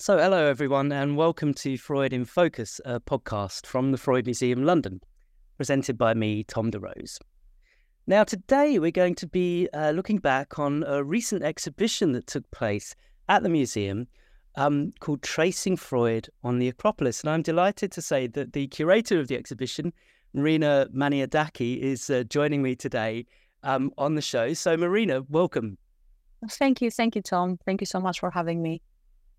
So, hello everyone, and welcome to Freud in Focus, a podcast from the Freud Museum London, presented by me, Tom DeRose. Now, today we're going to be uh, looking back on a recent exhibition that took place at the museum um, called Tracing Freud on the Acropolis. And I'm delighted to say that the curator of the exhibition, Marina Maniadaki, is uh, joining me today um, on the show. So, Marina, welcome. Thank you. Thank you, Tom. Thank you so much for having me.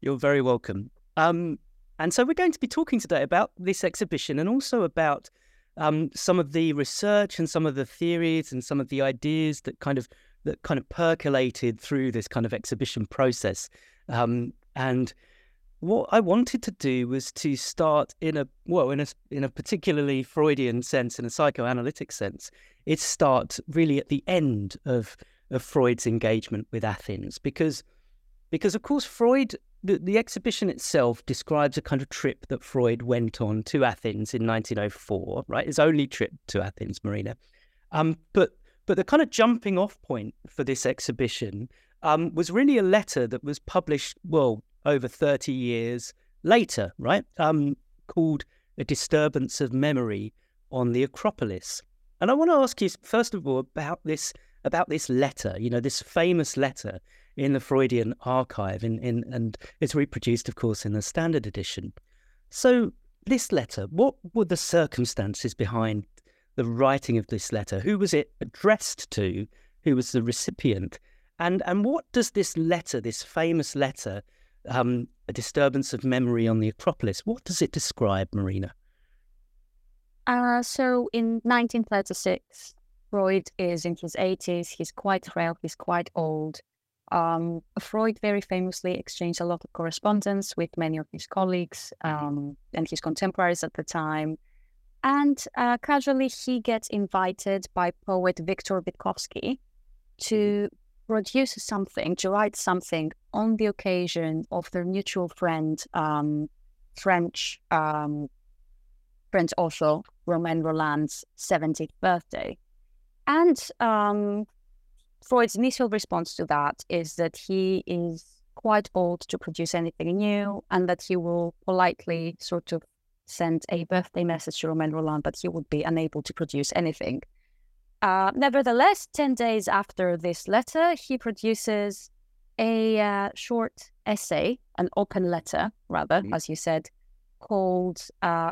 You're very welcome. Um, and so we're going to be talking today about this exhibition and also about um, some of the research and some of the theories and some of the ideas that kind of that kind of percolated through this kind of exhibition process. Um, and what I wanted to do was to start in a well, in a in a particularly Freudian sense, in a psychoanalytic sense, it start really at the end of of Freud's engagement with Athens, because because of course Freud the, the exhibition itself describes a kind of trip that Freud went on to Athens in 1904, right? His only trip to Athens, Marina. Um, but but the kind of jumping off point for this exhibition um, was really a letter that was published, well, over 30 years later, right? Um, called A Disturbance of Memory on the Acropolis. And I want to ask you, first of all, about this about this letter, you know, this famous letter in the Freudian archive, in, in, and it's reproduced, of course, in the standard edition. So, this letter, what were the circumstances behind the writing of this letter? Who was it addressed to? Who was the recipient? And, and what does this letter, this famous letter, um, A Disturbance of Memory on the Acropolis, what does it describe, Marina? Uh, so, in 1936, Freud is in his 80s. He's quite frail, he's quite old. Um, Freud very famously exchanged a lot of correspondence with many of his colleagues um, and his contemporaries at the time. And uh, casually, he gets invited by poet Victor Wittkowski to mm-hmm. produce something, to write something on the occasion of their mutual friend, um, French um, French author Romain Rolland's 70th birthday. And um, Freud's initial response to that is that he is quite old to produce anything new and that he will politely sort of send a birthday message to Romain Rolland that he would be unable to produce anything. Uh, nevertheless, 10 days after this letter, he produces a uh, short essay, an open letter, rather, mm-hmm. as you said, called uh,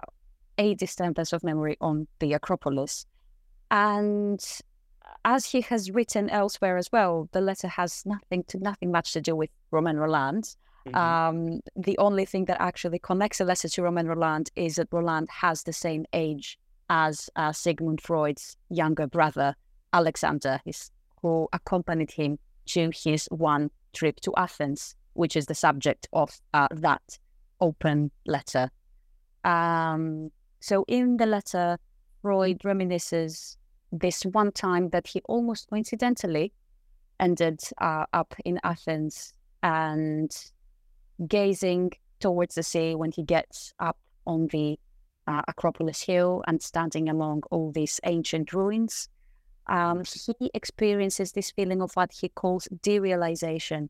A Disturbance of Memory on the Acropolis. And as he has written elsewhere as well, the letter has nothing to nothing much to do with Romain Rolland. Mm-hmm. Um, the only thing that actually connects the letter to Romain Rolland is that Rolland has the same age as uh, Sigmund Freud's younger brother, Alexander, his, who accompanied him to his one trip to Athens, which is the subject of uh, that open letter. Um, so in the letter, Freud reminisces this one time that he almost coincidentally ended uh, up in Athens and gazing towards the sea when he gets up on the uh, Acropolis Hill and standing among all these ancient ruins. Um, he experiences this feeling of what he calls derealization.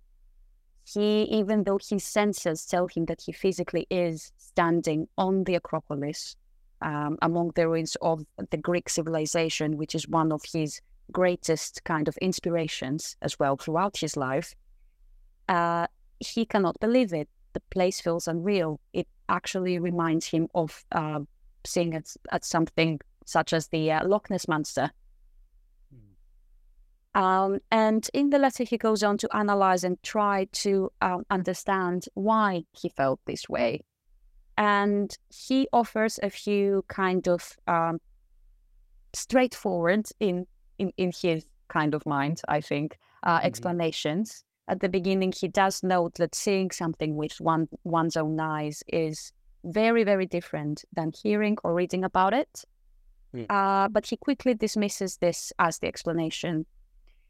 He, even though his senses tell him that he physically is standing on the Acropolis, um, among the ruins of the Greek civilization, which is one of his greatest kind of inspirations as well throughout his life, uh, he cannot believe it. The place feels unreal. It actually reminds him of uh, seeing at, at something such as the uh, Loch Ness Monster. Hmm. Um, and in the letter, he goes on to analyze and try to um, understand why he felt this way and he offers a few kind of um, straightforward in, in in his kind of mind, I think, uh, mm-hmm. explanations. At the beginning, he does note that seeing something with one one's own eyes is very, very different than hearing or reading about it. Mm. Uh, but he quickly dismisses this as the explanation.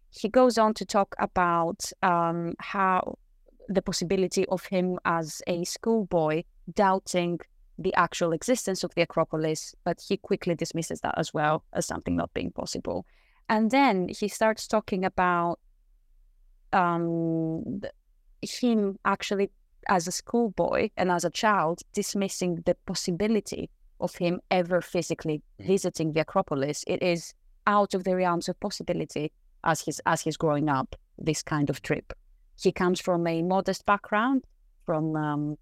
He goes on to talk about um, how the possibility of him as a schoolboy doubting the actual existence of the Acropolis, but he quickly dismisses that as well as something not being possible. And then he starts talking about um, him actually as a schoolboy and as a child dismissing the possibility of him ever physically visiting the Acropolis. It is out of the realms of possibility as he's as he's growing up. This kind of trip. He comes from a modest background. From um,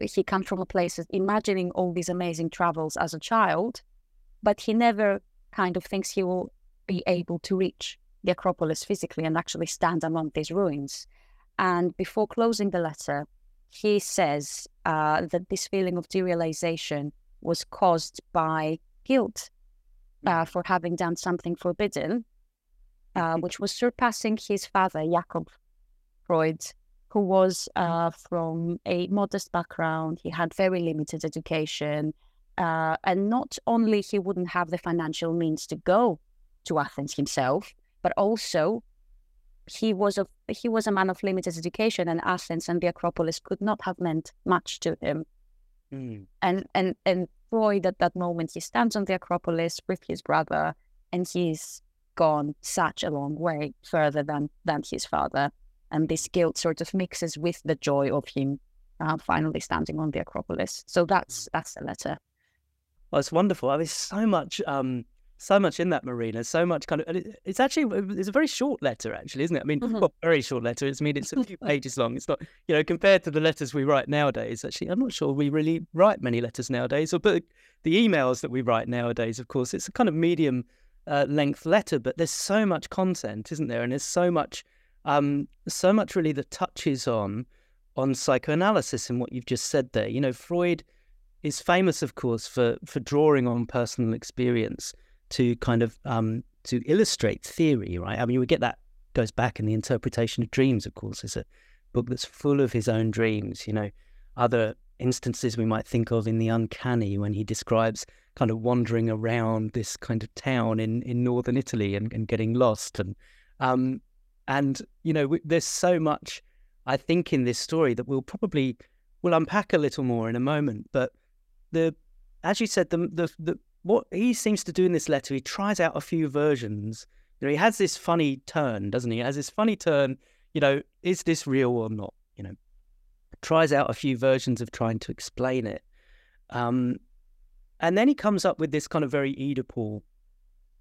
he comes from a place of imagining all these amazing travels as a child, but he never kind of thinks he will be able to reach the Acropolis physically and actually stand among these ruins. And before closing the letter, he says uh, that this feeling of derealization was caused by guilt uh, mm. for having done something forbidden, uh, which was surpassing his father, Jakob Freud, who was uh, from a modest background. He had very limited education. Uh, and not only he wouldn't have the financial means to go to Athens himself, but also he was a he was a man of limited education, and Athens and the Acropolis could not have meant much to him. Mm. And and and Freud at that moment he stands on the Acropolis with his brother, and he's gone such a long way further than than his father, and this guilt sort of mixes with the joy of him uh, finally standing on the Acropolis. So that's that's the letter. Well, it's wonderful. I mean, so much um, so much in that marina so much kind of it's actually it's a very short letter actually isn't it i mean mm-hmm. well very short letter it's I mean it's a few pages long it's not you know compared to the letters we write nowadays actually i'm not sure we really write many letters nowadays or but the emails that we write nowadays of course it's a kind of medium uh, length letter but there's so much content isn't there and there's so much um so much really that touches on on psychoanalysis and what you've just said there you know freud is famous of course for for drawing on personal experience to kind of um, to illustrate theory, right? I mean, we get that goes back in the interpretation of dreams. Of course, is a book that's full of his own dreams. You know, other instances we might think of in the uncanny when he describes kind of wandering around this kind of town in, in northern Italy and, and getting lost and um, and you know there's so much I think in this story that we'll probably we'll unpack a little more in a moment. But the as you said the the, the what he seems to do in this letter, he tries out a few versions. You know, he has this funny turn, doesn't he? He has this funny turn. You know, is this real or not? You know, tries out a few versions of trying to explain it. Um, and then he comes up with this kind of very Oedipal,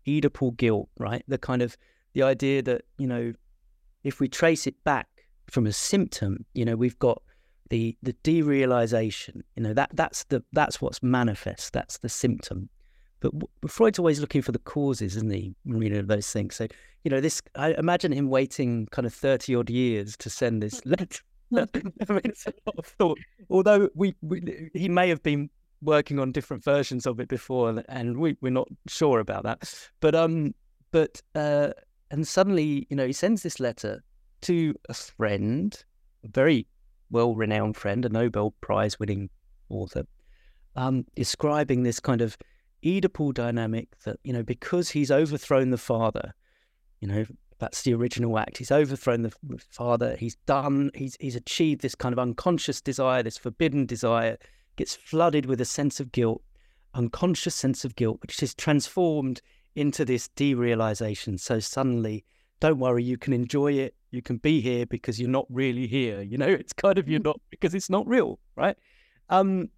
Oedipal guilt, right? The kind of the idea that you know, if we trace it back from a symptom, you know, we've got the the derealization. You know that that's the that's what's manifest. That's the symptom. But, Freud's always looking for the causes, isn't he? You know those things. So you know this. I imagine him waiting kind of thirty odd years to send this letter. it's a lot of thought. Although we, we, he may have been working on different versions of it before, and we we're not sure about that. But um, but uh, and suddenly you know he sends this letter to a friend, a very well renowned friend, a Nobel Prize winning author, um, describing this kind of Oedipal dynamic that, you know, because he's overthrown the father, you know, that's the original act. He's overthrown the father. He's done, he's, he's achieved this kind of unconscious desire, this forbidden desire, gets flooded with a sense of guilt, unconscious sense of guilt, which is transformed into this derealization. So suddenly, don't worry, you can enjoy it. You can be here because you're not really here. You know, it's kind of you're mm. not because it's not real, right? Um,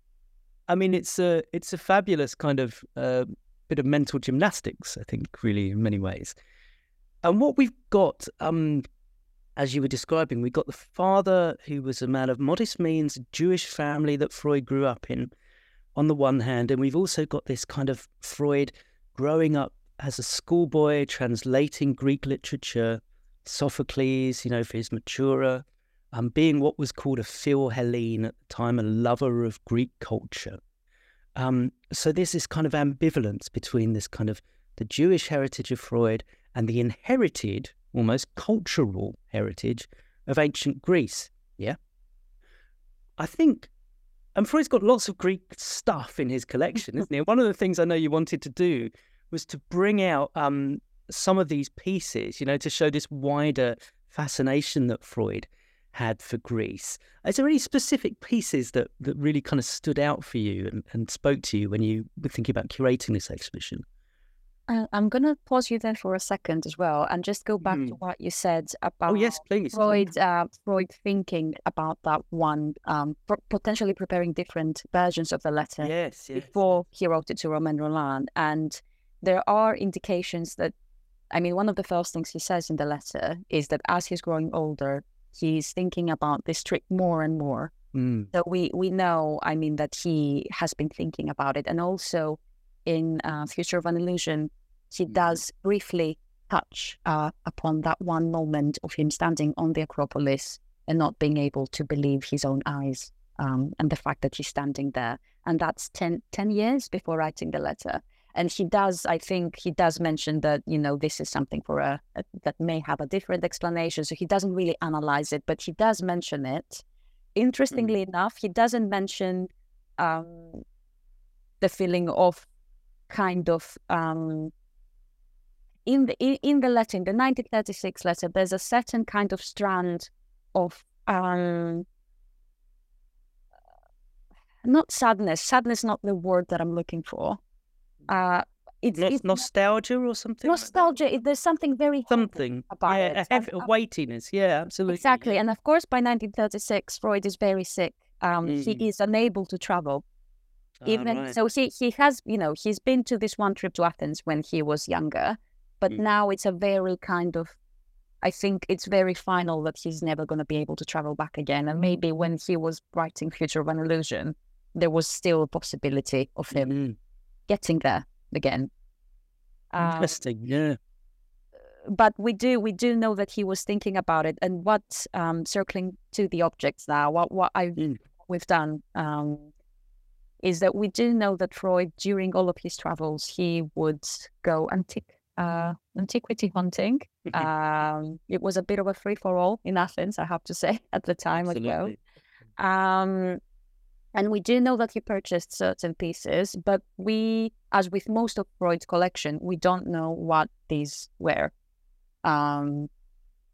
I mean, it's a it's a fabulous kind of uh, bit of mental gymnastics. I think, really, in many ways. And what we've got, um, as you were describing, we got the father who was a man of modest means, Jewish family that Freud grew up in, on the one hand, and we've also got this kind of Freud growing up as a schoolboy, translating Greek literature, Sophocles, you know, for his matura, um, being what was called a Philhellene at the time, a lover of Greek culture. Um, so there's this kind of ambivalence between this kind of the Jewish heritage of Freud and the inherited, almost cultural heritage of ancient Greece. Yeah. I think and Freud's got lots of Greek stuff in his collection, isn't he? One of the things I know you wanted to do was to bring out um, some of these pieces, you know, to show this wider fascination that Freud had for Greece. Is there any specific pieces that, that really kind of stood out for you and, and spoke to you when you were thinking about curating this exhibition? Uh, I'm going to pause you there for a second as well and just go back mm. to what you said about oh, yes, please. Freud, uh, Freud thinking about that one, um, potentially preparing different versions of the letter yes, yes. before he wrote it to Romain Rolland. And there are indications that, I mean, one of the first things he says in the letter is that as he's growing older, he's thinking about this trick more and more. Mm. So we, we know, I mean, that he has been thinking about it. And also, in uh, Future of an Illusion, he mm-hmm. does briefly touch uh, upon that one moment of him standing on the Acropolis and not being able to believe his own eyes um, and the fact that he's standing there. And that's 10, 10 years before writing the letter. And he does, I think, he does mention that, you know, this is something for a, a that may have a different explanation. So he doesn't really analyze it, but he does mention it. Interestingly mm. enough, he doesn't mention um, the feeling of kind of um, in the in the letter, in the 1936 letter, there's a certain kind of strand of um, not sadness. Sadness not the word that I'm looking for. Uh, it's, it's nostalgia or something. Nostalgia. Like there's something very something about yeah, it. A, heavy, a weightiness. Yeah, absolutely. Exactly, and of course, by 1936, Freud is very sick. Um, mm. He is unable to travel. Ah, Even right. so, he he has you know he's been to this one trip to Athens when he was younger, but mm. now it's a very kind of I think it's very final that he's never going to be able to travel back again. And maybe when he was writing Future of an Illusion, there was still a possibility of him mm. Getting there again. Um, Interesting, yeah. But we do we do know that he was thinking about it, and what um, circling to the objects now, what what I mm. we've done um, is that we do know that Freud, during all of his travels, he would go antique uh, antiquity hunting. um, it was a bit of a free for all in Athens, I have to say, at the time Absolutely. as well. Um, and we do know that he purchased certain pieces, but we, as with most of Freud's collection, we don't know what these were. Um,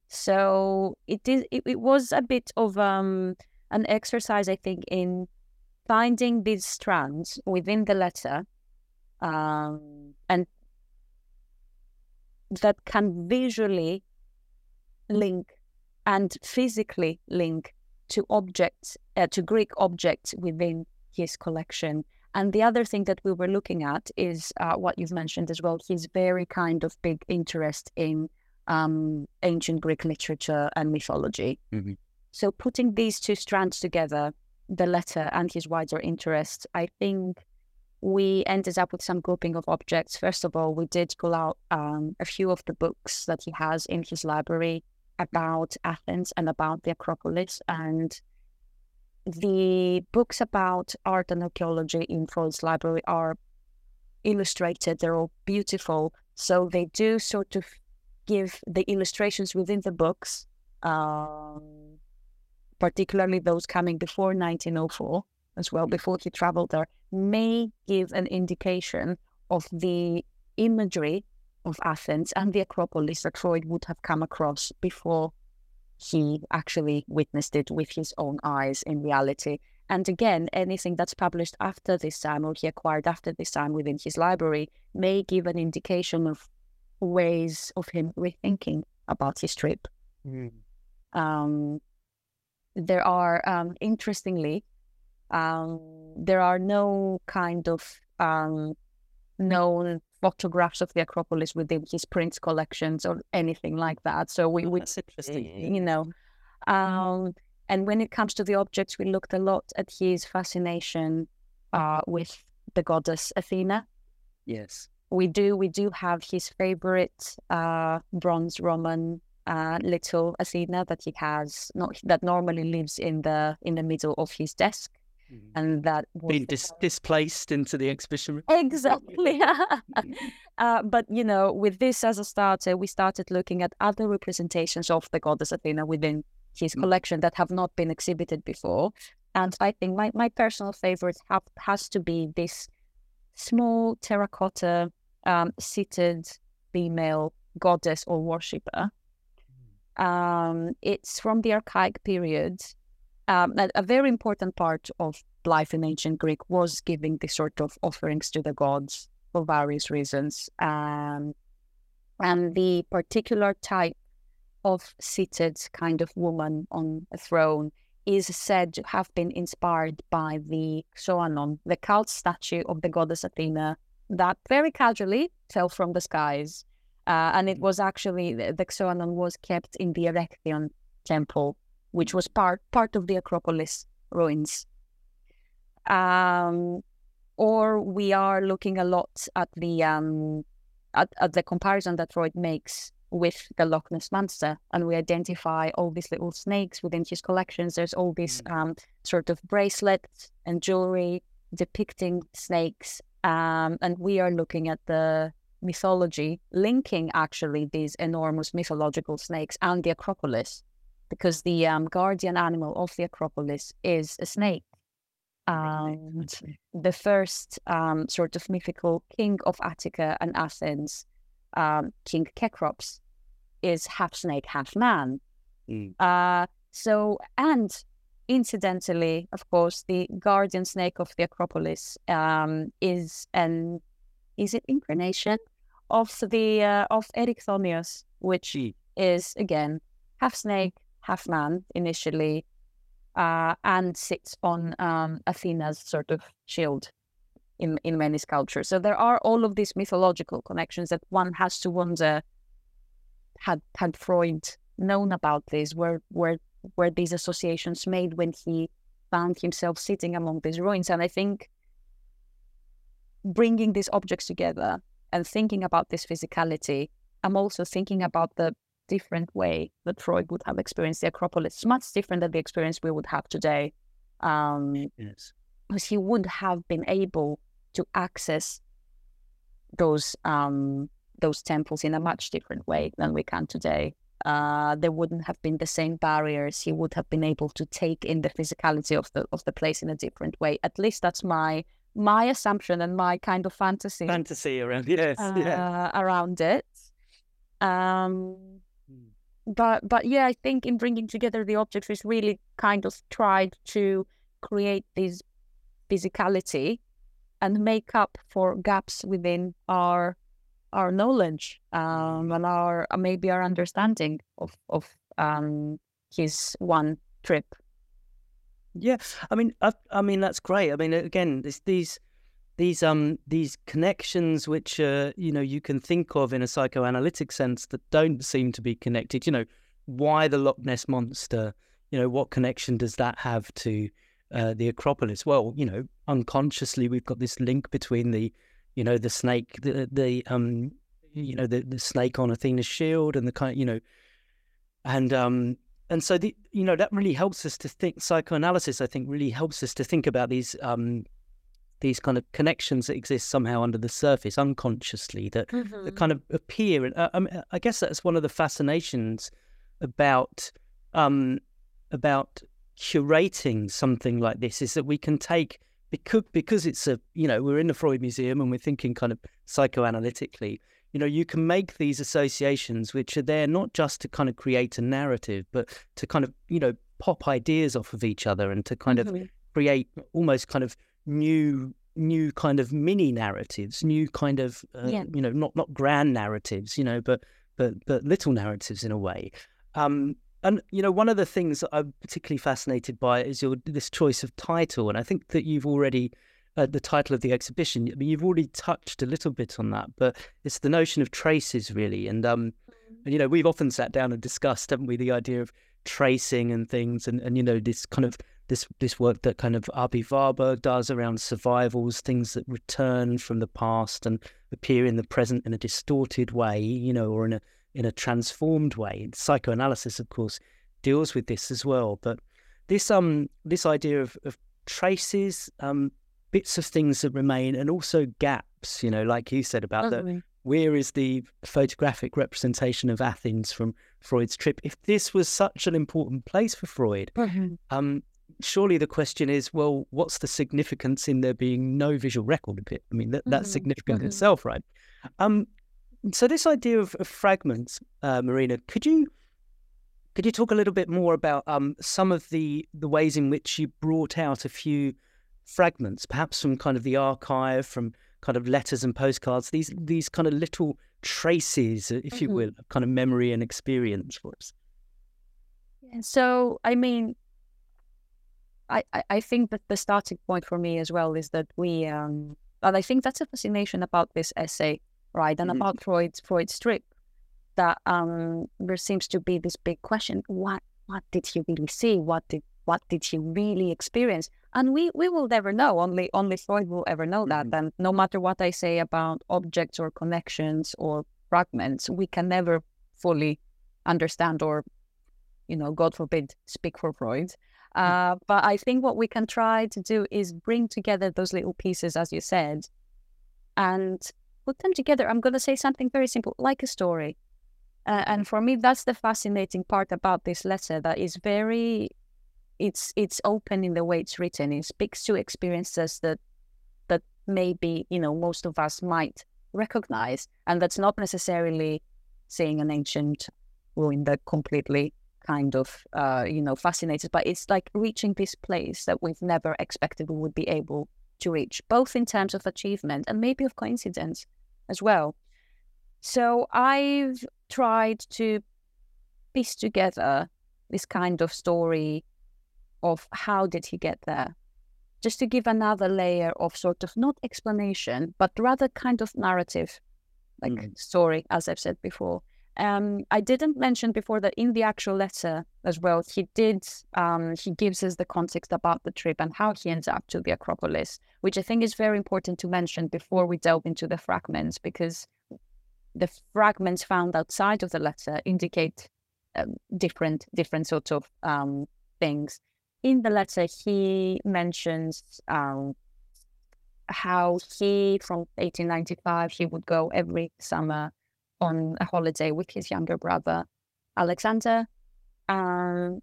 so it is. It, it, was a bit of um, an exercise, I think, in finding these strands within the letter, um, and that can visually link and physically link to objects, uh, to Greek objects within his collection. And the other thing that we were looking at is uh, what you've mentioned as well. His very kind of big interest in um, ancient Greek literature and mythology. Mm-hmm. So putting these two strands together, the letter and his wider interest, I think we ended up with some grouping of objects. First of all, we did pull out um, a few of the books that he has in his library about Athens and about the Acropolis. And the books about art and archaeology in Freud's library are illustrated, they're all beautiful. So they do sort of give the illustrations within the books, um, particularly those coming before 1904 as well, before he traveled there, may give an indication of the imagery of Athens and the Acropolis that Freud would have come across before he actually witnessed it with his own eyes in reality. And again, anything that's published after this time or he acquired after this time within his library may give an indication of ways of him rethinking about his trip. Mm. Um, there are, um, interestingly, um, there are no kind of um, known photographs of the Acropolis within his print collections or anything like that. So we, would, you know, um, and when it comes to the objects, we looked a lot at his fascination uh, with the goddess Athena. Yes, we do. We do have his favorite uh, bronze Roman uh, little Athena that he has, not that normally lives in the in the middle of his desk. Mm-hmm. and that being dis- displaced into the exhibition room. Exactly. uh, but you know, with this as a starter, we started looking at other representations of the goddess Athena within his mm. collection that have not been exhibited before. And I think my, my personal favorite have, has to be this small terracotta um, seated female goddess or worshipper. Um, it's from the archaic period. Um, a, a, very important part of life in ancient Greek was giving this sort of offerings to the gods for various reasons. Um, and the particular type of seated kind of woman on a throne is said to have been inspired by the Xoanon, the cult statue of the goddess Athena that very casually fell from the skies. Uh, and it mm. was actually the, the Xoanon was kept in the Erechtheion temple, which was part part of the Acropolis ruins. Um, or we are looking a lot at the um, at, at the comparison that Freud makes with the Loch Ness monster, and we identify all these little snakes within his collections. There's all these mm. um, sort of bracelets and jewelry depicting snakes, um, and we are looking at the mythology linking actually these enormous mythological snakes and the Acropolis, because the um, guardian animal of the Acropolis is a snake. And the first um, sort of mythical king of Attica and Athens um, King Cecrops is half snake, half man. Mm. Uh, so, and incidentally, of course, the guardian snake of the Acropolis um, is an is it incarnation of the uh, of Erichthonius, which mm. is again half snake, half man initially, uh, and sits on um, Athena's sort of shield in, in many sculptures. So there are all of these mythological connections that one has to wonder had had Freud known about this, were were were these associations made when he found himself sitting among these ruins. And I think bringing these objects together and thinking about this physicality, I'm also thinking about the different way that Freud would have experienced the Acropolis. Much different than the experience we would have today. Um, yes. Because he would have been able to access those um, those temples in a much different way than we can today. Uh, there wouldn't have been the same barriers. He would have been able to take in the physicality of the of the place in a different way. At least that's my my assumption and my kind of fantasy. Fantasy around yes, uh, yeah. around it. Um. But but yeah, I think in bringing together the objects, we really kind of tried to create this physicality and make up for gaps within our our knowledge um, and our uh, maybe our understanding of of um, his one trip. Yeah, I mean, I, I mean that's great. I mean, again, this, these these um these connections which uh, you know you can think of in a psychoanalytic sense that don't seem to be connected. You know, why the Loch Ness monster? You know, what connection does that have to uh, the Acropolis? Well, you know, unconsciously we've got this link between the, you know, the snake, the the um, you know, the the snake on Athena's shield, and the kind, you know, and um, and so the you know that really helps us to think. Psychoanalysis, I think, really helps us to think about these um, these kind of connections that exist somehow under the surface, unconsciously, that, mm-hmm. that kind of appear. And uh, I, mean, I guess that's one of the fascinations about um, about curating something like this is that we can take because because it's a you know we're in the Freud Museum and we're thinking kind of psychoanalytically. You know, you can make these associations which are there not just to kind of create a narrative, but to kind of you know pop ideas off of each other and to kind mm-hmm. of create almost kind of new new kind of mini narratives, new kind of uh, yeah. you know not not grand narratives, you know, but but but little narratives in a way. Um, and you know, one of the things that I'm particularly fascinated by is your this choice of title, and I think that you've already uh, the title of the exhibition. I mean, you've already touched a little bit on that, but it's the notion of traces, really. And um, mm-hmm. and, you know, we've often sat down and discussed, haven't we, the idea of tracing and things, and and you know, this kind of this this work that kind of Aby Warburg does around survivals, things that return from the past and appear in the present in a distorted way, you know, or in a in a transformed way. And psychoanalysis, of course, deals with this as well. But this um this idea of, of traces, um, bits of things that remain, and also gaps. You know, like you said about the where is the photographic representation of Athens from Freud's trip? If this was such an important place for Freud, mm-hmm. um, surely the question is, well, what's the significance in there being no visual record of it? I mean, that, that's mm-hmm. significant mm-hmm. in itself, right? Um, so this idea of, of fragments, uh, Marina, could you could you talk a little bit more about um, some of the the ways in which you brought out a few fragments, perhaps from kind of the archive, from kind of letters and postcards, these these kind of little traces, if mm-hmm. you will, of kind of memory and experience for us? Yeah, so, I mean, I, I think that the starting point for me as well is that we, um, and I think that's a fascination about this essay, right, and mm-hmm. about Freud's Freud's trip, that um, there seems to be this big question: what what did he really see? What did what did he really experience? And we we will never know. Only only Freud will ever know that. Mm-hmm. And no matter what I say about objects or connections or fragments, we can never fully understand or, you know, God forbid, speak for Freud. Mm. Uh, but I think what we can try to do is bring together those little pieces, as you said, and put them together. I'm going to say something very simple, like a story. Uh, and for me, that's the fascinating part about this letter. That is very it's it's open in the way it's written. It speaks to experiences that that maybe you know most of us might recognize, and that's not necessarily seeing an ancient ruin that completely kind of uh, you know fascinated, but it's like reaching this place that we've never expected we would be able to reach, both in terms of achievement and maybe of coincidence as well. So I've tried to piece together this kind of story of how did he get there just to give another layer of sort of not explanation but rather kind of narrative like mm. story as i've said before um, I didn't mention before that in the actual letter as well, he did, um, he gives us the context about the trip and how he ends up to the Acropolis, which I think is very important to mention before we delve into the fragments, because the fragments found outside of the letter indicate um, different, different sorts of um, things. In the letter, he mentions um, how he, from 1895, he would go every summer on a holiday with his younger brother, Alexander. Um,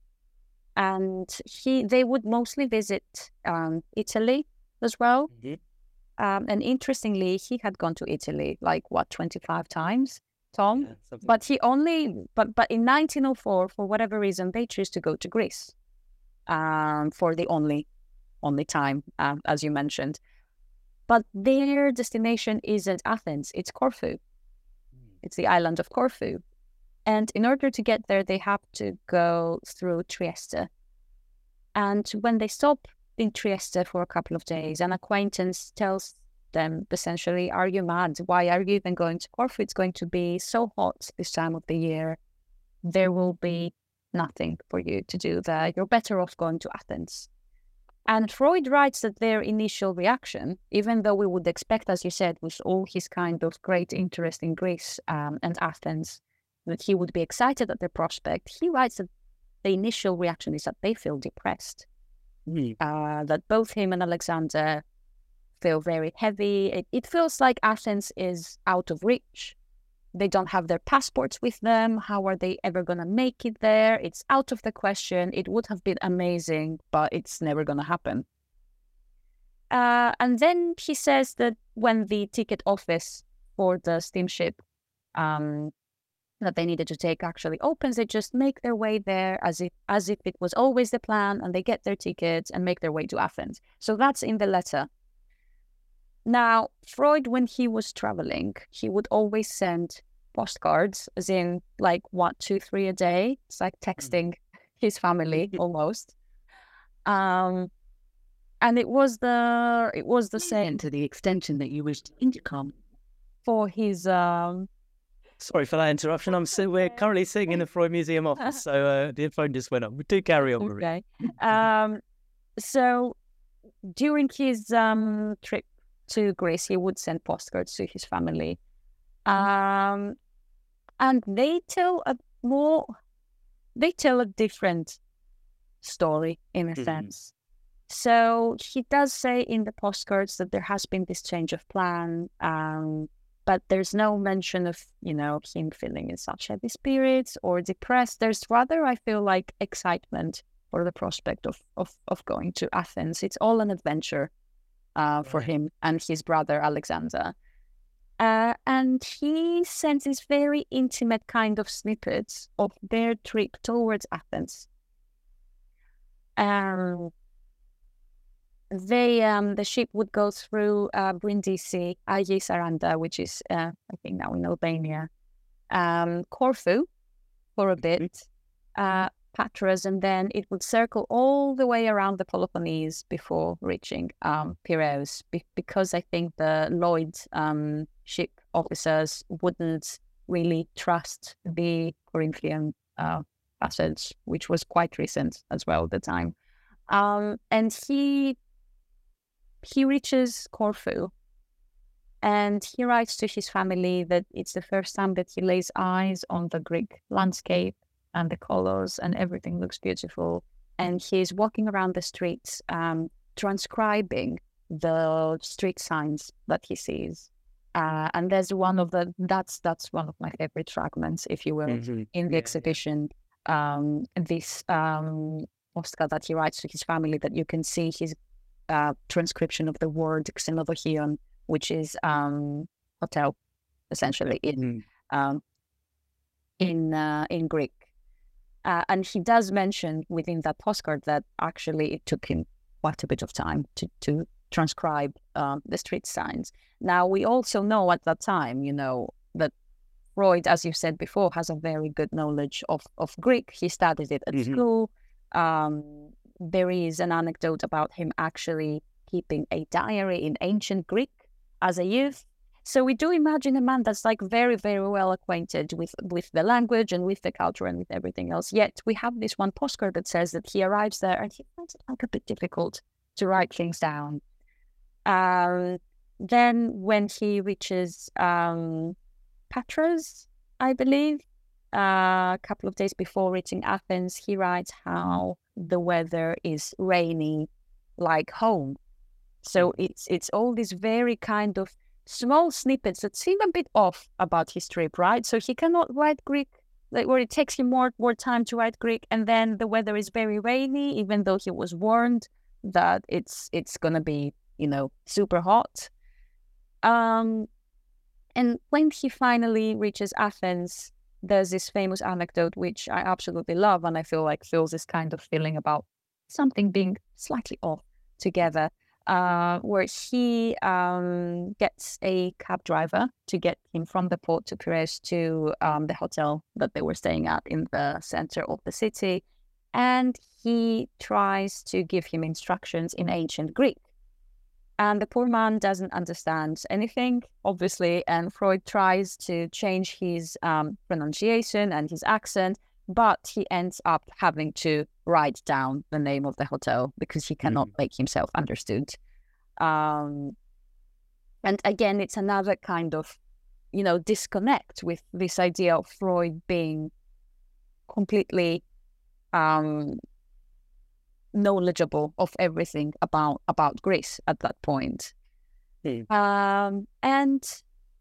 and he, they would mostly visit um, Italy as well. Mm-hmm. Um, and interestingly, he had gone to Italy like what 25 times, Tom. Yeah, but he only, but but in 1904, for whatever reason, they choose to go to Greece um, for the only only time, um, as you mentioned. But their destination isn't Athens; it's Corfu. It's the island of Corfu, and in order to get there, they have to go through Trieste. And when they stop in Trieste for a couple of days, an acquaintance tells them essentially, Are you mad? Why are you even going to Corfu? It's going to be so hot this time of the year. There will be nothing for you to do there. You're better off going to Athens. And Freud writes that their initial reaction, even though we would expect, as you said, with all his kind of great interest in Greece um, and Athens, that he would be excited at the prospect, he writes that the initial reaction is that they feel depressed. Mm. Uh, that both him and Alexander feel very heavy. It, it feels like Athens is out of reach. They don't have their passports with them. How are they ever going to make it there? It's out of the question. It would have been amazing, but it's never going to happen. Uh, and then he says that when the ticket office for the steamship um, that they needed to take actually opens, they just make their way there as if as if it was always the plan, and they get their tickets and make their way to Athens. So that's in the letter. Now, Freud, when he was traveling, he would always send postcards, as in like one, two, three a day. It's like mm. texting his family almost. Um, and it was the it was the same to the extension that you wished intercom for his um Sorry for that interruption. I'm so we're currently sitting in the Freud Museum office, so uh, the phone just went up. We do carry on. Okay. um, so during his um trip to Greece, he would send postcards to his family. Mm. Um, and they tell a more they tell a different story in a mm-hmm. sense so he does say in the postcards that there has been this change of plan um, but there's no mention of you know him feeling in such heavy spirits or depressed there's rather i feel like excitement for the prospect of of, of going to Athens. It's all an adventure uh, for Right. him and his brother Alexander. Uh, and he sends this very intimate kind of snippets of their trip towards Athens. Um, they um, the ship would go through uh, Brindisi, Agioi Saranda, which is uh, I think now in Albania, um, Corfu for a bit, uh, Patras, and then it would circle all the way around the Peloponnese before reaching um, Piraeus, be- because I think the Lloyd um, ship officers wouldn't really trust the Corinthian uh, passage, which was quite recent as well at the time. Um, and he he reaches Corfu and he writes to his family that it's the first time that he lays eyes on the Greek landscape and the colors and everything looks beautiful. And he's walking around the streets, um, transcribing the street signs that he sees. Uh, and there's one of the that's that's one of my favorite fragments, if you will, Mhm. in the Yeah, exhibition. Um, this um, postcard that he writes to his family that you can see his uh, transcription of the word xenodochion, which is um, hotel, essentially in Mhm. um, in uh, in Greek. Uh, and he does mention within that postcard that actually it took him quite a bit of time to to transcribe um, the street signs. Now we also know at that time, you know, that Freud, as you said before, has a very good knowledge of of Greek. He studied it at Mhm. school. Um, there is an anecdote about him actually keeping a diary in ancient Greek as a youth. So we do imagine a man that's like very, very well acquainted with with the language and with the culture and with everything else. Yet we have this one postcard that says that he arrives there and he finds it like a bit difficult to write things down. Um, then when he reaches um, Patras, I believe, uh, a couple of days before reaching Athens, he writes how the weather is rainy like home. So it's it's all this very kind of small snippets that seem a bit off about his trip, right? So he cannot write Greek, like where it takes him more more time to write Greek, and then the weather is very rainy, even though he was warned that it's it's gonna be you know super hot. Um, and when he finally reaches Athens, there's this famous anecdote which I absolutely love, and I feel like feels this kind of feeling about something being slightly off together uh, where he um, gets a cab driver to get him from the port to Piraeus to um, the hotel that they were staying at in the center of the city. And he tries to give him instructions in ancient Greek. And the poor man doesn't understand anything, obviously. And Freud tries to change his um, pronunciation and his accent, but he ends up having to write down the name of the hotel because he cannot make himself understood. Um, and again, it's another kind of, you know, disconnect with this idea of Freud being completely um, knowledgeable of everything about about Greece at that point. Hmm. Um, and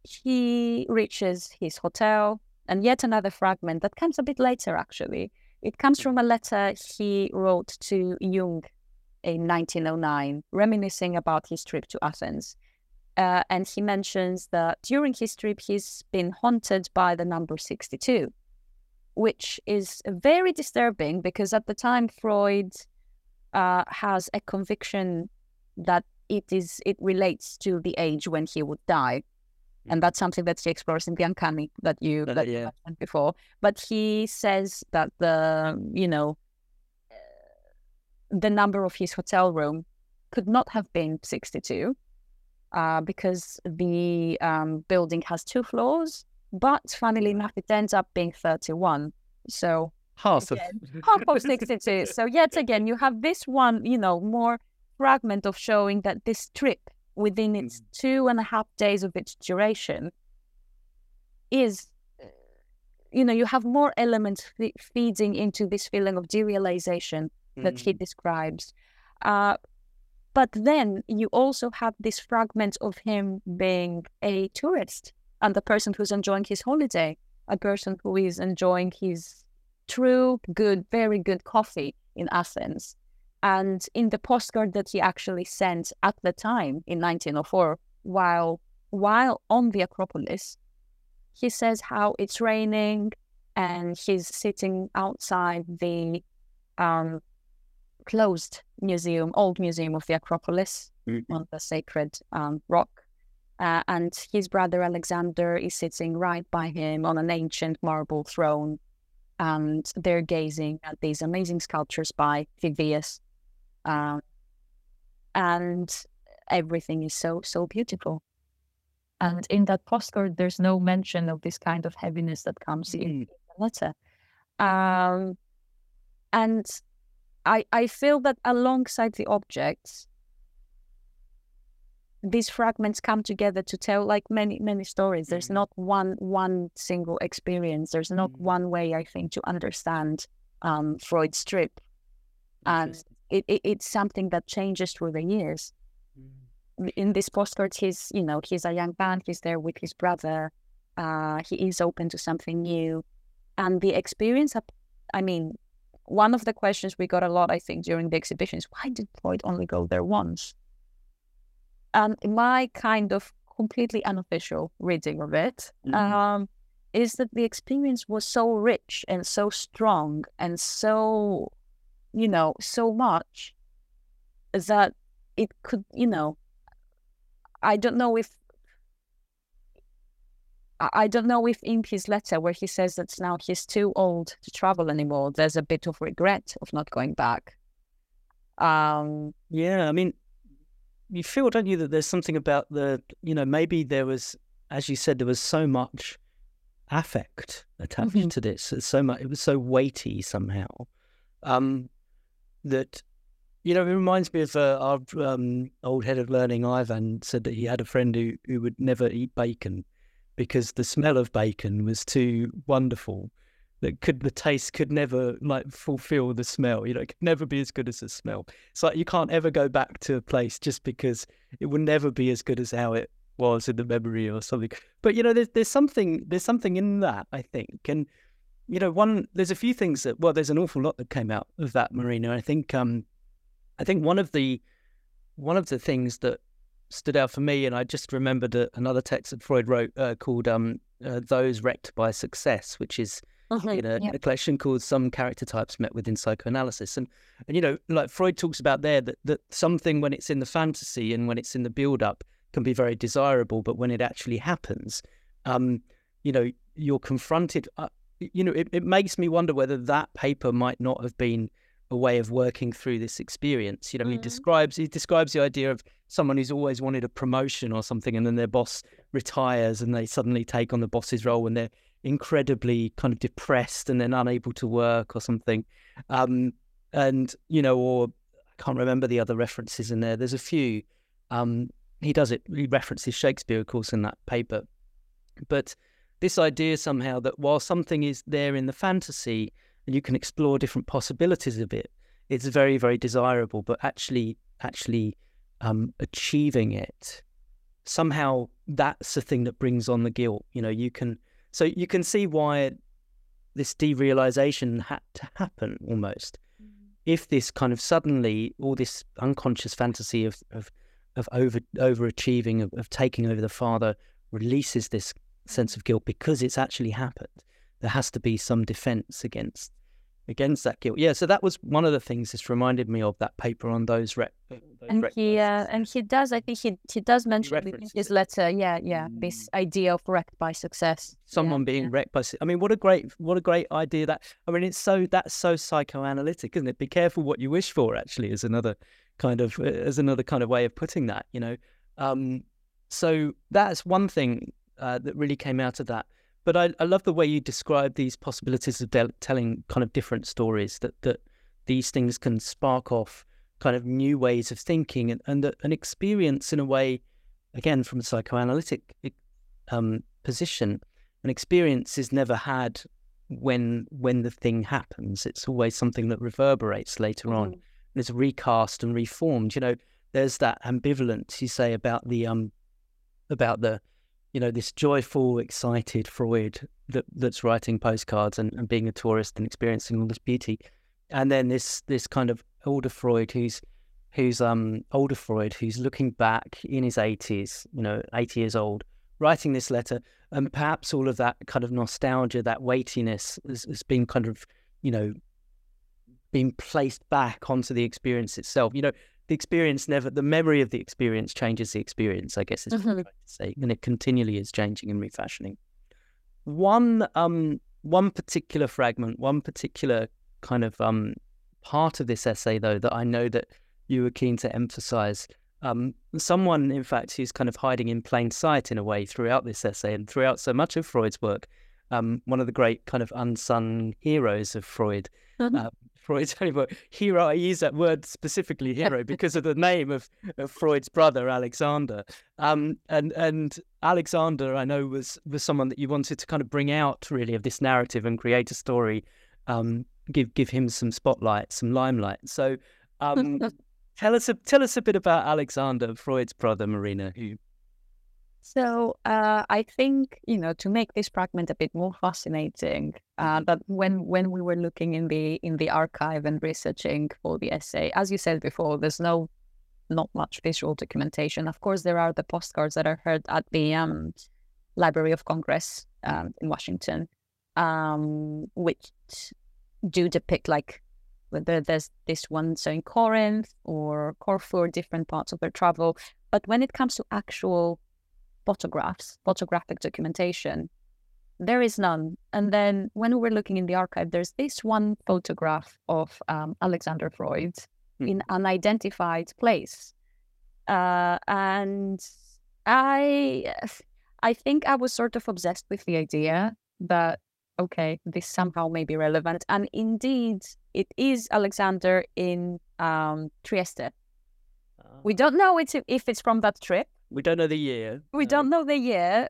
he reaches his hotel, and yet another fragment that comes a bit later, actually. It comes from a letter he wrote to Jung in 1909, reminiscing about his trip to Athens. Uh, and he mentions that during his trip, he's been haunted by the number 62, which is very disturbing because at the time, Freud uh, has a conviction that it is it relates to the age when he would die and that's something that he explores in the uncanny that you that you yeah. mentioned before but he says that the you know the number of his hotel room could not have been 62 uh, because the um, building has two floors but funnily enough it ends up being 31 so Half of half of 62. So yet again, you have this one, you know, more fragment of showing that this trip within its two and a half days of its duration is, you know, you have more elements fe- feeding into this feeling of derealization that he describes. Uh, but then you also have this fragment of him being a tourist and the person who's enjoying his holiday, a person who is enjoying his true, good, very good coffee in Athens. And in the postcard that he actually sent at the time in 1904, while while on the Acropolis, he says how it's raining and he's sitting outside the um, closed museum, old museum of the Acropolis mm-hmm. on the sacred um, rock. Uh, and his brother Alexander is sitting right by him on an ancient marble throne. And they're gazing at these amazing sculptures by Phidias. Um, and everything is so, so beautiful. And in that postcard, there's no mention of this kind of heaviness that comes mm. in the letter. Um, and I, I feel that alongside the objects, these fragments come together to tell like many many stories there's mm. not one one single experience there's not mm. one way i think to understand um, freud's trip and it, it, it's something that changes through the years mm. in this postcard he's you know he's a young man he's there with his brother uh, he is open to something new and the experience of, i mean one of the questions we got a lot, I think, during the exhibition is why did Freud only go there once? And my kind of completely unofficial reading of it mm-hmm. um, is that the experience was so rich and so strong and so, you know, so much that it could, you know, I don't know if I don't know if in his letter where he says that now he's too old to travel anymore, there's a bit of regret of not going back. Um, yeah, I mean, you feel, don't you, that there's something about the, you know, maybe there was, as you said, there was so much affect attached mm-hmm. to this, so much, it was so weighty somehow, um, that, you know, it reminds me of uh, our um, old head of learning, Ivan, said that he had a friend who, who would never eat bacon because the smell of bacon was too wonderful that could the taste could never like fulfill the smell you know it could never be as good as the smell. It's like you can't ever go back to a place just because it will never be as good as how it was in the memory or something. But you know there's there's something there's something in that i think and you know one there's a few things that well there's an awful lot that came out of that marina i think um i think one of the one of the things that stood out for me, and I just remembered a, another text that Freud wrote uh, called um, uh, "Those Wrecked by Success," which is mm-hmm. you know, yep. a collection called "Some Character Types Met Within Psychoanalysis," and and you know, like Freud talks about there that that something when it's in the fantasy and when it's in the build-up can be very desirable, but when it actually happens, um, you know, you're confronted. Uh, you know, it, it makes me wonder whether that paper might not have been a way of working through this experience. You know, mm. he describes he describes the idea of someone who's always wanted a promotion or something, and then their boss retires, and they suddenly take on the boss's role, and they're incredibly kind of depressed and then unable to work or something. Um, and you know, or I can't remember the other references in there. There's a few. Um, he does it. He references Shakespeare, of course, in that paper. But this idea somehow that while something is there in the fantasy, and you can explore different possibilities of it, it's very, very desirable. But actually, actually um, achieving it, somehow that's the thing that brings on the guilt. You know, you can so you can see why this derealization had to happen almost. Mm-hmm. If this kind of suddenly all this unconscious fantasy of of, of over overachieving of, of taking over the father releases this sense of guilt because it's actually happened there has to be some defense against against that guilt. Yeah, so that was one of the things this reminded me of that paper on those rep. Uh, those and he uh, and he does. I think he he does mention in his letter. Yeah, yeah, mm. this idea of wrecked by success. Someone yeah, being yeah. wrecked by. I mean, what a great what a great idea that. I mean, it's so that's so psychoanalytic, isn't it? Be careful what you wish for. Actually, is another kind of uh, as another kind of way of putting that. You know, um, so that's one thing uh, that really came out of that. But I, I love the way you describe these possibilities of de- telling kind of different stories. That that these things can spark off kind of new ways of thinking and, and an experience in a way, again from a psychoanalytic um, position. An experience is never had when when the thing happens. It's always something that reverberates later mm-hmm. on and is recast and reformed. You know, there's that ambivalence you say about the um about the you know, this joyful, excited Freud that, that's writing postcards and, and being a tourist and experiencing all this beauty. and then this this kind of older Freud who's who's um older Freud who's looking back in his eighties, you know, eighty years old, writing this letter, and perhaps all of that kind of nostalgia, that weightiness, has, has been kind of, you know, being placed back onto the experience itself. You know, the experience never, the memory of the experience changes the experience. I guess is what I'm Mhm. trying to say, and it continually is changing and refashioning. One um one particular fragment, one particular kind of um part of this essay though that I know that you were keen to emphasize. Um, someone, in fact, who's kind of hiding in plain sight in a way throughout this essay and throughout so much of Freud's work. Um, one of the great kind of unsung heroes of Freud. Mhm. Uh, Freud's only word, hero. I use that word specifically, hero, because of the name of, of Freud's brother, Alexander. Um, and and Alexander, I know, was was someone that you wanted to kind of bring out really of this narrative and create a story, um, give give him some spotlight, some limelight. So, um, tell us a, tell us a bit about Alexander, Freud's brother, Marina. Who So uh, I think you know to make this fragment a bit more fascinating, uh, that when when we were looking in the in the archive and researching for the essay, as you said before, there's no not much visual documentation. Of course, there are the postcards that are heard at the um, Library of Congress um, in Washington, um, which do depict like whether there's this one so in Corinth or Corfu or different parts of their travel. But when it comes to actual photographs, photographic documentation, there is none. And then when we were looking in the archive, there's this one photograph of um, Alexander Freud Hmm. in an unidentified place. Uh, and I, I think I was sort of obsessed with the idea that, okay, this somehow may be relevant. And indeed, it is Alexander in um, Trieste. We don't know it's, if it's from that trip. We don't know the year. We no. don't know the year,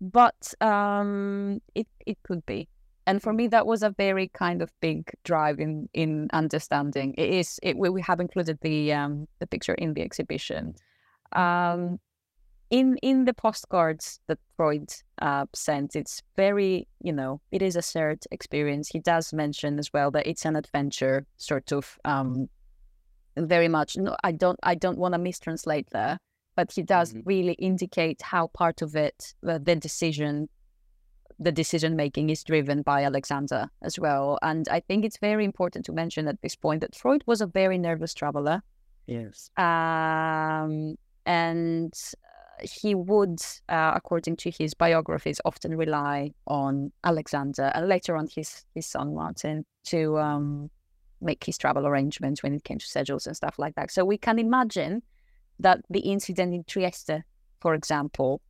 but um, it it could be. And for me, that was a very kind of big drive in in understanding. It is. It, we have included the um, the picture in the exhibition. Um, in in the postcards that Freud uh, sent, it's very you know it is a shared experience. He does mention as well that it's an adventure, sort of um, very much. No, I don't I don't want to mistranslate there but he does Mhm. really indicate how part of it, the, the decision, the decision making is driven by Alexander as well. And I think it's very important to mention at this point that Freud was a very nervous traveler, Yes. um, and uh, he would, uh, according to his biographies, often rely on Alexander and later on his his son Martin to um, make his travel arrangements when it came to schedules and stuff like that. So we can imagine that the incident in Trieste, for example,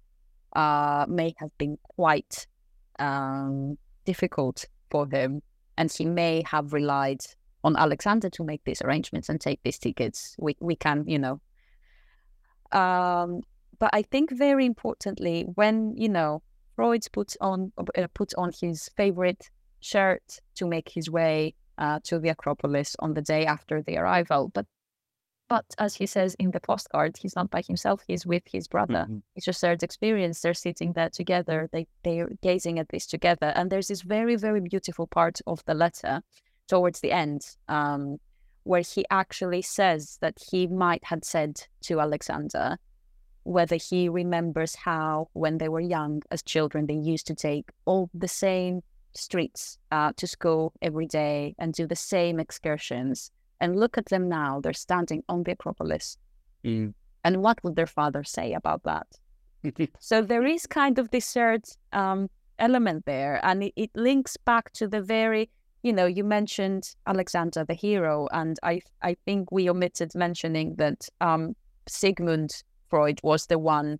uh, may have been quite um, difficult for him, and he may have relied on Alexander to make these arrangements and take these tickets. We we can, you know. Um, but I think very importantly, when you know Freud puts on uh, puts on his favorite shirt to make his way uh, to the Acropolis on the day after the arrival, but but as he says in the postcard, he's not by himself. He's with his brother. Mhm. It's a shared experience. They're sitting there together. They they're gazing at this together. And there's this very very beautiful part of the letter towards the end, um, where he actually says that he might had said to Alexander whether he remembers how when they were young as children they used to take all the same streets uh, to school every day and do the same excursions and look at them now. They're standing on the Acropolis. Mm. And what would their father say about that? So there is kind of this third um, element there. And it, it links back to the very, you know, you mentioned Alexander the hero. And I, I think we omitted mentioning that um, Sigmund Freud was the one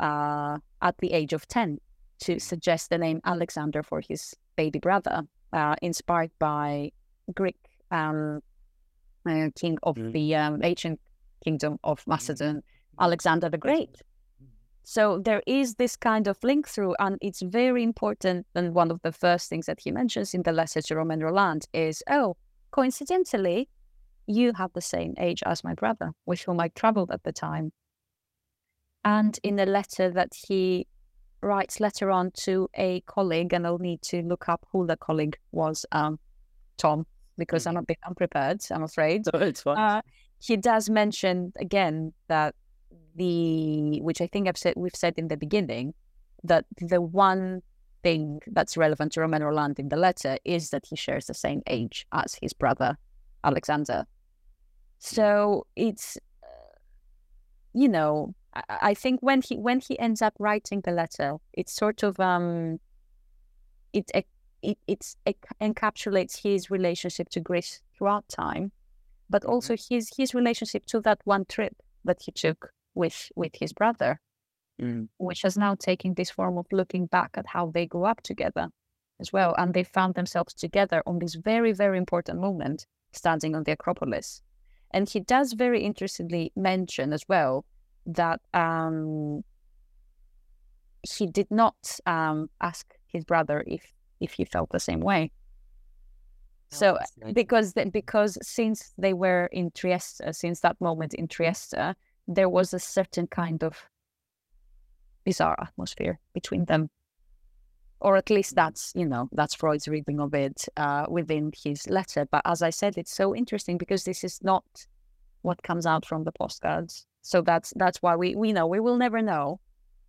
uh, at the age of 10 to suggest the name Alexander for his baby brother, uh, inspired by Greek um, uh, king of Mm. the um, ancient kingdom of Macedon, Alexander the Great. So there is this kind of link through, and it's very important. And one of the first things that he mentions in the letter to Romain Rolland is, oh, coincidentally, you have the same age as my brother, with whom I traveled at the time. And in a letter that he writes later on to a colleague, and I'll need to look up who the colleague was, um, Tom, because I'm a bit unprepared. I'm afraid. So it's fine. Uh, he does mention again that the which I think I've said we've said in the beginning that the one thing that's relevant to Romain Rolland in the letter is that he shares the same age as his brother Alexander. So it's uh, you know I, I think when he when he ends up writing the letter, it's sort of um it it it's, it encapsulates his relationship to Greece throughout time, but also his his relationship to that one trip that he took with with his brother, Mm. which has now taken this form of looking back at how they grew up together as well, and they found themselves together on this very very important moment, standing on the Acropolis, and he does very interestingly mention as well that um, he did not um, ask his brother if if he felt the same way. So uh, because because since they were in Trieste, since that moment in Trieste, there was a certain kind of bizarre atmosphere between them, or at least that's you know that's Freud's reading of it uh, within his letter. But as I said, it's so interesting because this is not what comes out from the postcards. So that's that's why we we know we will never know.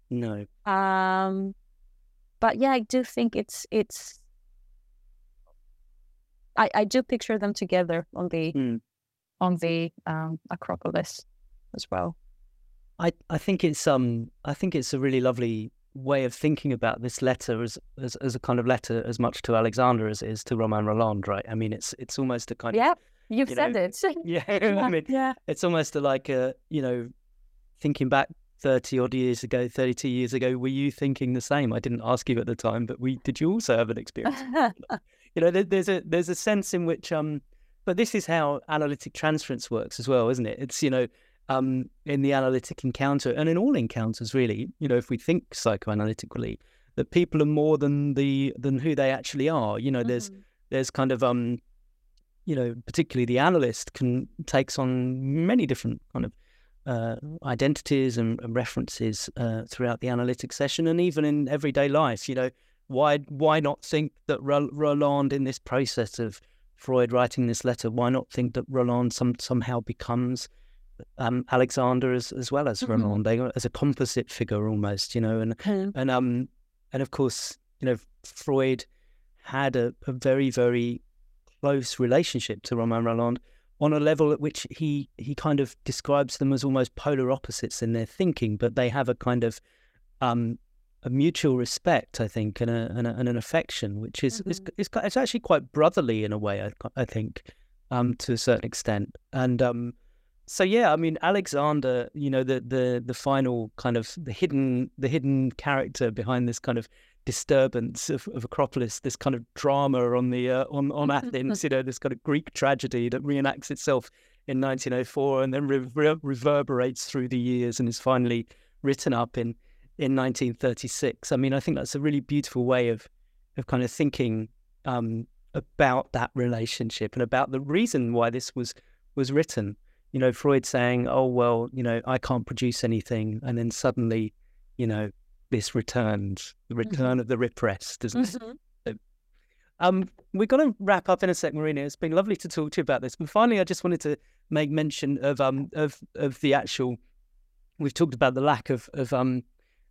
No. Um, but yeah, I do think it's it's. I I do picture them together on the Mm. on the um, Acropolis as well. I, I think it's um I think it's a really lovely way of thinking about this letter as, as as a kind of letter as much to Alexander as it is to Romain Rolland, right? I mean, it's it's almost a kind of Yeah, you've you said know, it. yeah. I mean, yeah. it's almost a, like a you know, thinking back thirty odd years ago, thirty two years ago. Were you thinking the same? I didn't ask you at the time, but we did. You also have an experience. you know, there, there's a there's a sense in which um, but this is how analytic transference works as well, isn't it? It's you know, um, in the analytic encounter and in all encounters, really. You know, if we think psychoanalytically, that people are more than the than who they actually are. You know, there's Mhm. there's kind of um, you know, particularly the analyst can takes on many different kind of uh, identities and, and references uh, throughout the analytic session and even in everyday life. You know, why why not think that Rolland in this process of Freud writing this letter, why not think that Rolland some, somehow becomes um, Alexander as, as well as Mhm. Rolland, they, as a composite figure almost, you know, and Mhm. and um and of course, you know, Freud had a, a very very close relationship to Romain Rolland on a level at which he he kind of describes them as almost polar opposites in their thinking, but they have a kind of um a mutual respect, I think, and, a, and, a, and an affection, which is, is, Mhm. is it's actually quite brotherly in a way, I, I think, um, to a certain extent. And um, so, yeah, I mean, Alexander, you know, the the the final kind of the hidden the hidden character behind this kind of disturbance of, of Acropolis, this kind of drama on the uh, on on Athens, you know, this kind of Greek tragedy that reenacts itself in 1904 and then re- reverberates through the years and is finally written up in in 1936. I mean, I think that's a really beautiful way of of kind of thinking um, about that relationship and about the reason why this was was written. You know, Freud saying, "Oh well, you know, I can't produce anything," and then suddenly, you know, this returns, the return of the repressed, isn't it? Mhm. Um, we're going to wrap up in a sec, Marina. It's been lovely to talk to you about this. But finally, I just wanted to make mention of um of of the actual. We've talked about the lack of of um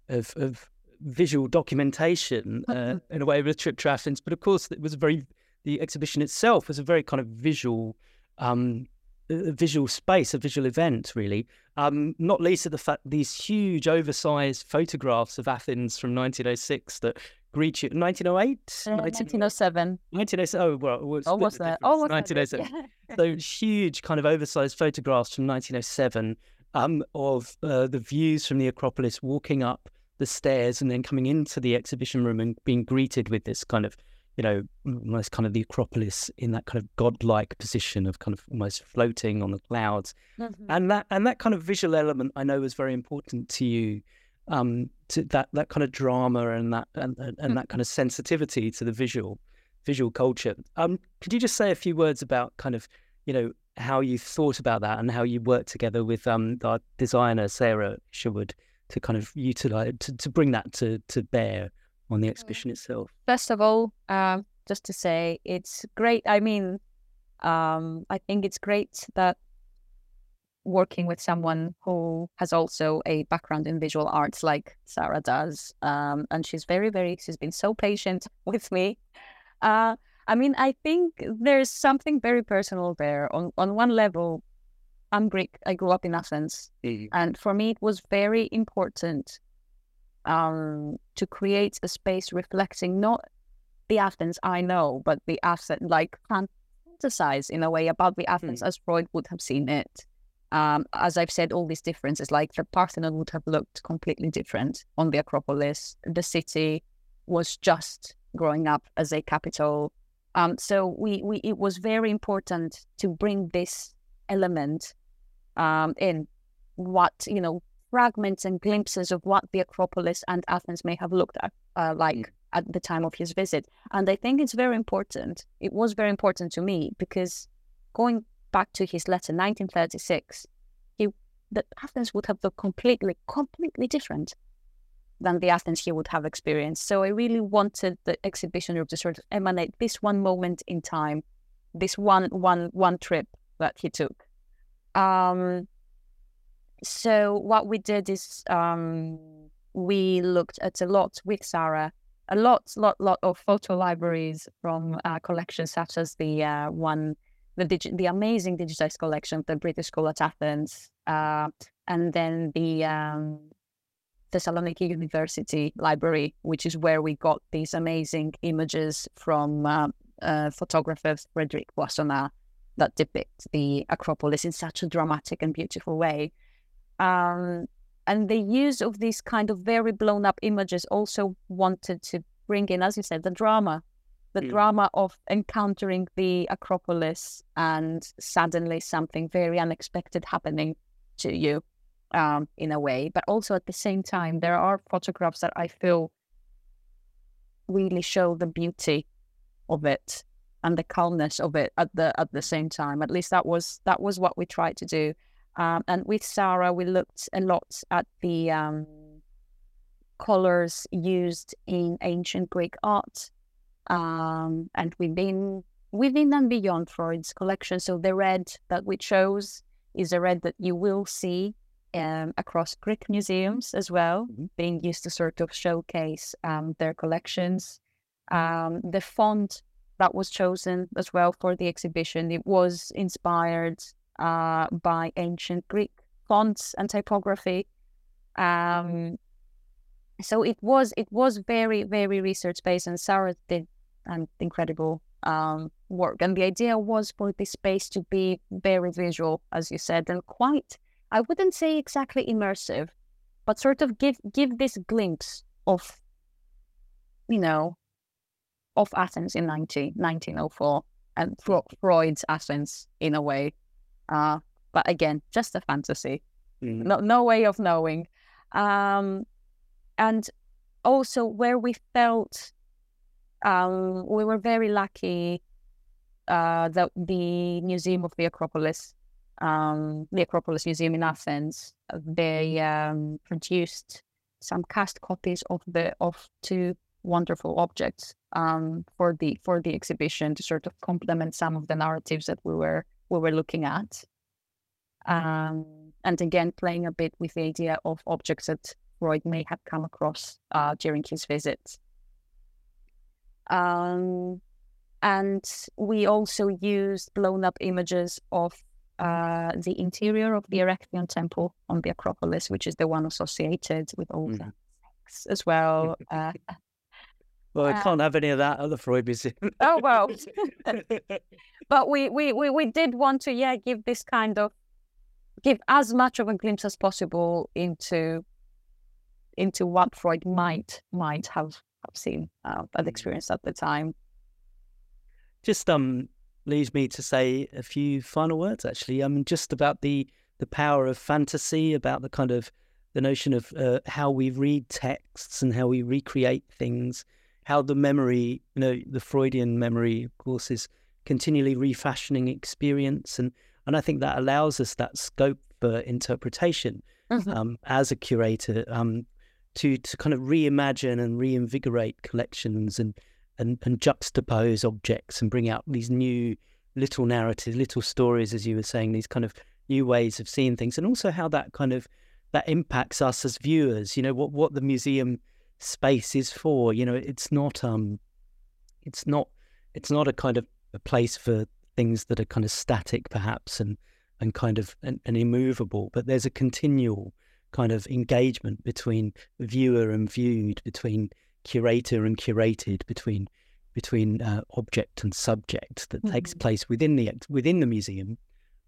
of of visual documentation uh, in a way of a trip to Athens, but of course it was a very the exhibition itself was a very kind of visual um a visual space, a visual event, really. Um, not least of the fact these huge, oversized photographs of Athens from 1906 that greet you. 1908? Uh, 1907. 1907. Oh, well, Almost the there. difference. Almost there. 1907. Those huge, kind of oversized photographs from 1907 um, of uh, the views from the Acropolis walking up the stairs and then coming into the exhibition room and being greeted with this kind of, you know, almost kind of the Acropolis in that kind of godlike position of kind of almost floating on the clouds Mhm. and that and that kind of visual element I know was very important to you um to that that kind of drama and that and, and, and that kind of sensitivity to the visual visual culture um could you just say a few words about kind of you know how you thought about that and how you worked together with um our designer Sarah Sherwood to kind of utilize to, to bring that to to bear on the exhibition itself First of all, um, just to say it's great. I mean, Um, I think it's great that working with someone who has also a background in visual arts like Sarah does. Um, and she's very, very, she's been so patient with me. Uh, I mean, I think there's something very personal there. On, on one level, I'm Greek. I grew up in Athens. Mm-hmm. And for me, it was very important um, to create a space reflecting not the Athens I know, but the Athens, like fantasize in a way about the Athens mm-hmm. as Freud would have seen it um, as I've said, all these differences, like the Parthenon would have looked completely different on the Acropolis. The city was just growing up as a capital. Um, so we, we, it was very important to bring this element um, in what, you know, fragments and glimpses of what the Acropolis and Athens may have looked at, uh, like mm. at the time of his visit. And I think it's very important. It was very important to me because going back to his letter, 1936, he, the Athens would have looked completely, completely different than the Athens he would have experienced. So I really wanted the exhibition to sort of emanate this one moment in time, this one one one trip that he took. Um, so what we did is um, we looked at a lot with Sarah, a lot, lot, lot of photo libraries from uh, collections such as the uh, one the digi- the amazing digitized collection of the British School at Athens, uh, and then the um, Thessaloniki University Library, which is where we got these amazing images from uh, uh, photographer Frederic Boissonnas that depict the Acropolis in such a dramatic and beautiful way. Um, and the use of these kind of very blown up images also wanted to bring in, as you said, the drama the mm. drama of encountering the Acropolis and suddenly something very unexpected happening to you um, in a way. But also at the same time, there are photographs that I feel really show the beauty of it and the calmness of it at the at the same time. At least that was that was what we tried to do. Um, and with Sarah, we looked a lot at the um, colors used in ancient Greek art um, and within within and beyond Freud's collection. So the red that we chose is a red that you will see um, across Greek museums as well, mm-hmm. being used to sort of showcase um, their collections. Um, the font that was chosen as well for the exhibition it was inspired uh, by ancient Greek fonts and typography. Um, so it was it was very very research based, and Sarah did an incredible um, work. And the idea was for this space to be very visual, as you said, and quite, I wouldn't say exactly immersive, but sort of give give this glimpse of, you know, of Athens in 19, 1904 and Freud's Athens in a way. Uh, but again, just a fantasy. Mm-hmm. No, no way of knowing. Um, and also where we felt um, we were very lucky uh, that the Museum of the Acropolis, um, the Acropolis Museum in Athens, they um, produced some cast copies of the of two wonderful objects um, for the for the exhibition to sort of complement some of the narratives that we were we were looking at. Um, and again, playing a bit with the idea of objects that Freud may have come across uh, during his visits. Um, and we also used blown up images of uh, the interior of the Erechtheion temple on the Acropolis, which is the one associated with all mm. the sex as well. Uh, well, I uh, can't have any of that at the Freud Museum. oh well, but we, we we we did want to yeah give this kind of give as much of a glimpse as possible into into what Freud might might have I've seen uh, and mm. experienced at the time. Just um leaves me to say a few final words actually. Um just about the the power of fantasy, about the kind of the notion of uh, how we read texts and how we recreate things, how the memory, you know, the Freudian memory, of course, is continually refashioning experience, and and I think that allows us that scope for interpretation mm-hmm. um, as a curator. Um, to to kind of reimagine and reinvigorate collections and and, and juxtapose objects and bring out these new little narratives, little stories, as you were saying, these kind of new ways of seeing things, and also how that kind of that impacts us as viewers. You know what what the museum space is for. You know, it's not um, it's not it's not a kind of a place for things that are kind of static, perhaps, and and kind of and, and immovable. But there's a continual kind of engagement between viewer and viewed, between curator and curated, between between uh, object and subject that mm-hmm. takes place within the within the museum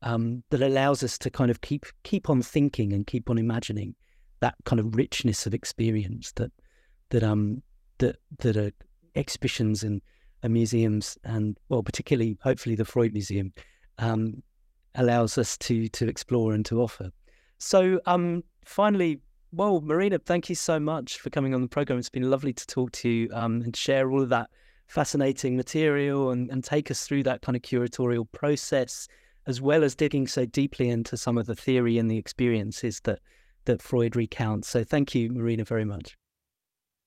um, that allows us to kind of keep keep on thinking and keep on imagining that kind of richness of experience that that um that that are exhibitions and, and museums and well particularly hopefully the Freud Museum um, allows us to to explore and to offer. So um finally well, Marina, thank you so much for coming on the program. It's been lovely to talk to you um, and share all of that fascinating material and, and take us through that kind of curatorial process, as well as digging so deeply into some of the theory and the experiences that that Freud recounts. So thank you, Marina, very much.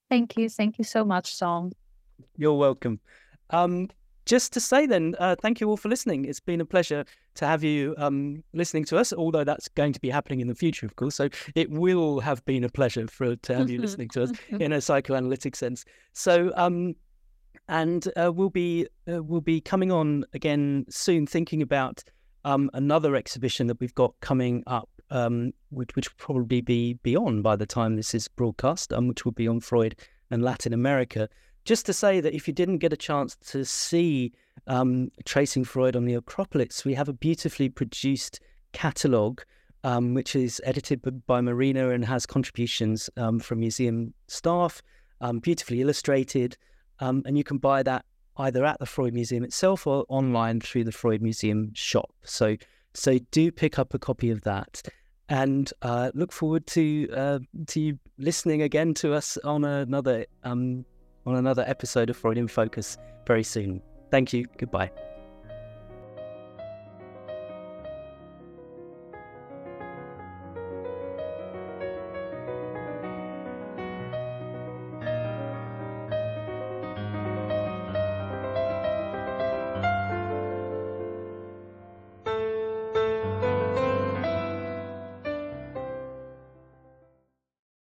Thank you. Thank you so much, Tom. You're welcome. Um, just to say then, uh, thank you all for listening. It's been a pleasure to have you um, listening to us, although that's going to be happening in the future, of course. So it will have been a pleasure for to have you listening to us in a psychoanalytic sense. So um, and uh, we'll be uh, we'll be coming on again soon, thinking about um, another exhibition that we've got coming up, um, which which will probably be beyond by the time this is broadcast, um, which will be on Freud and Latin America. Just to say that if you didn't get a chance to see um, Tracing Freud on the Acropolis, we have a beautifully produced catalogue. Um, which is edited by Marina and has contributions um, from museum staff, beautifully illustrated, um, and you can buy that either at the Freud Museum itself or online through the Freud Museum shop. So, so do pick up a copy of that, and uh, look forward to uh, to you listening again to us on another um, on another episode of Freud in Focus very soon. Thank you. Goodbye.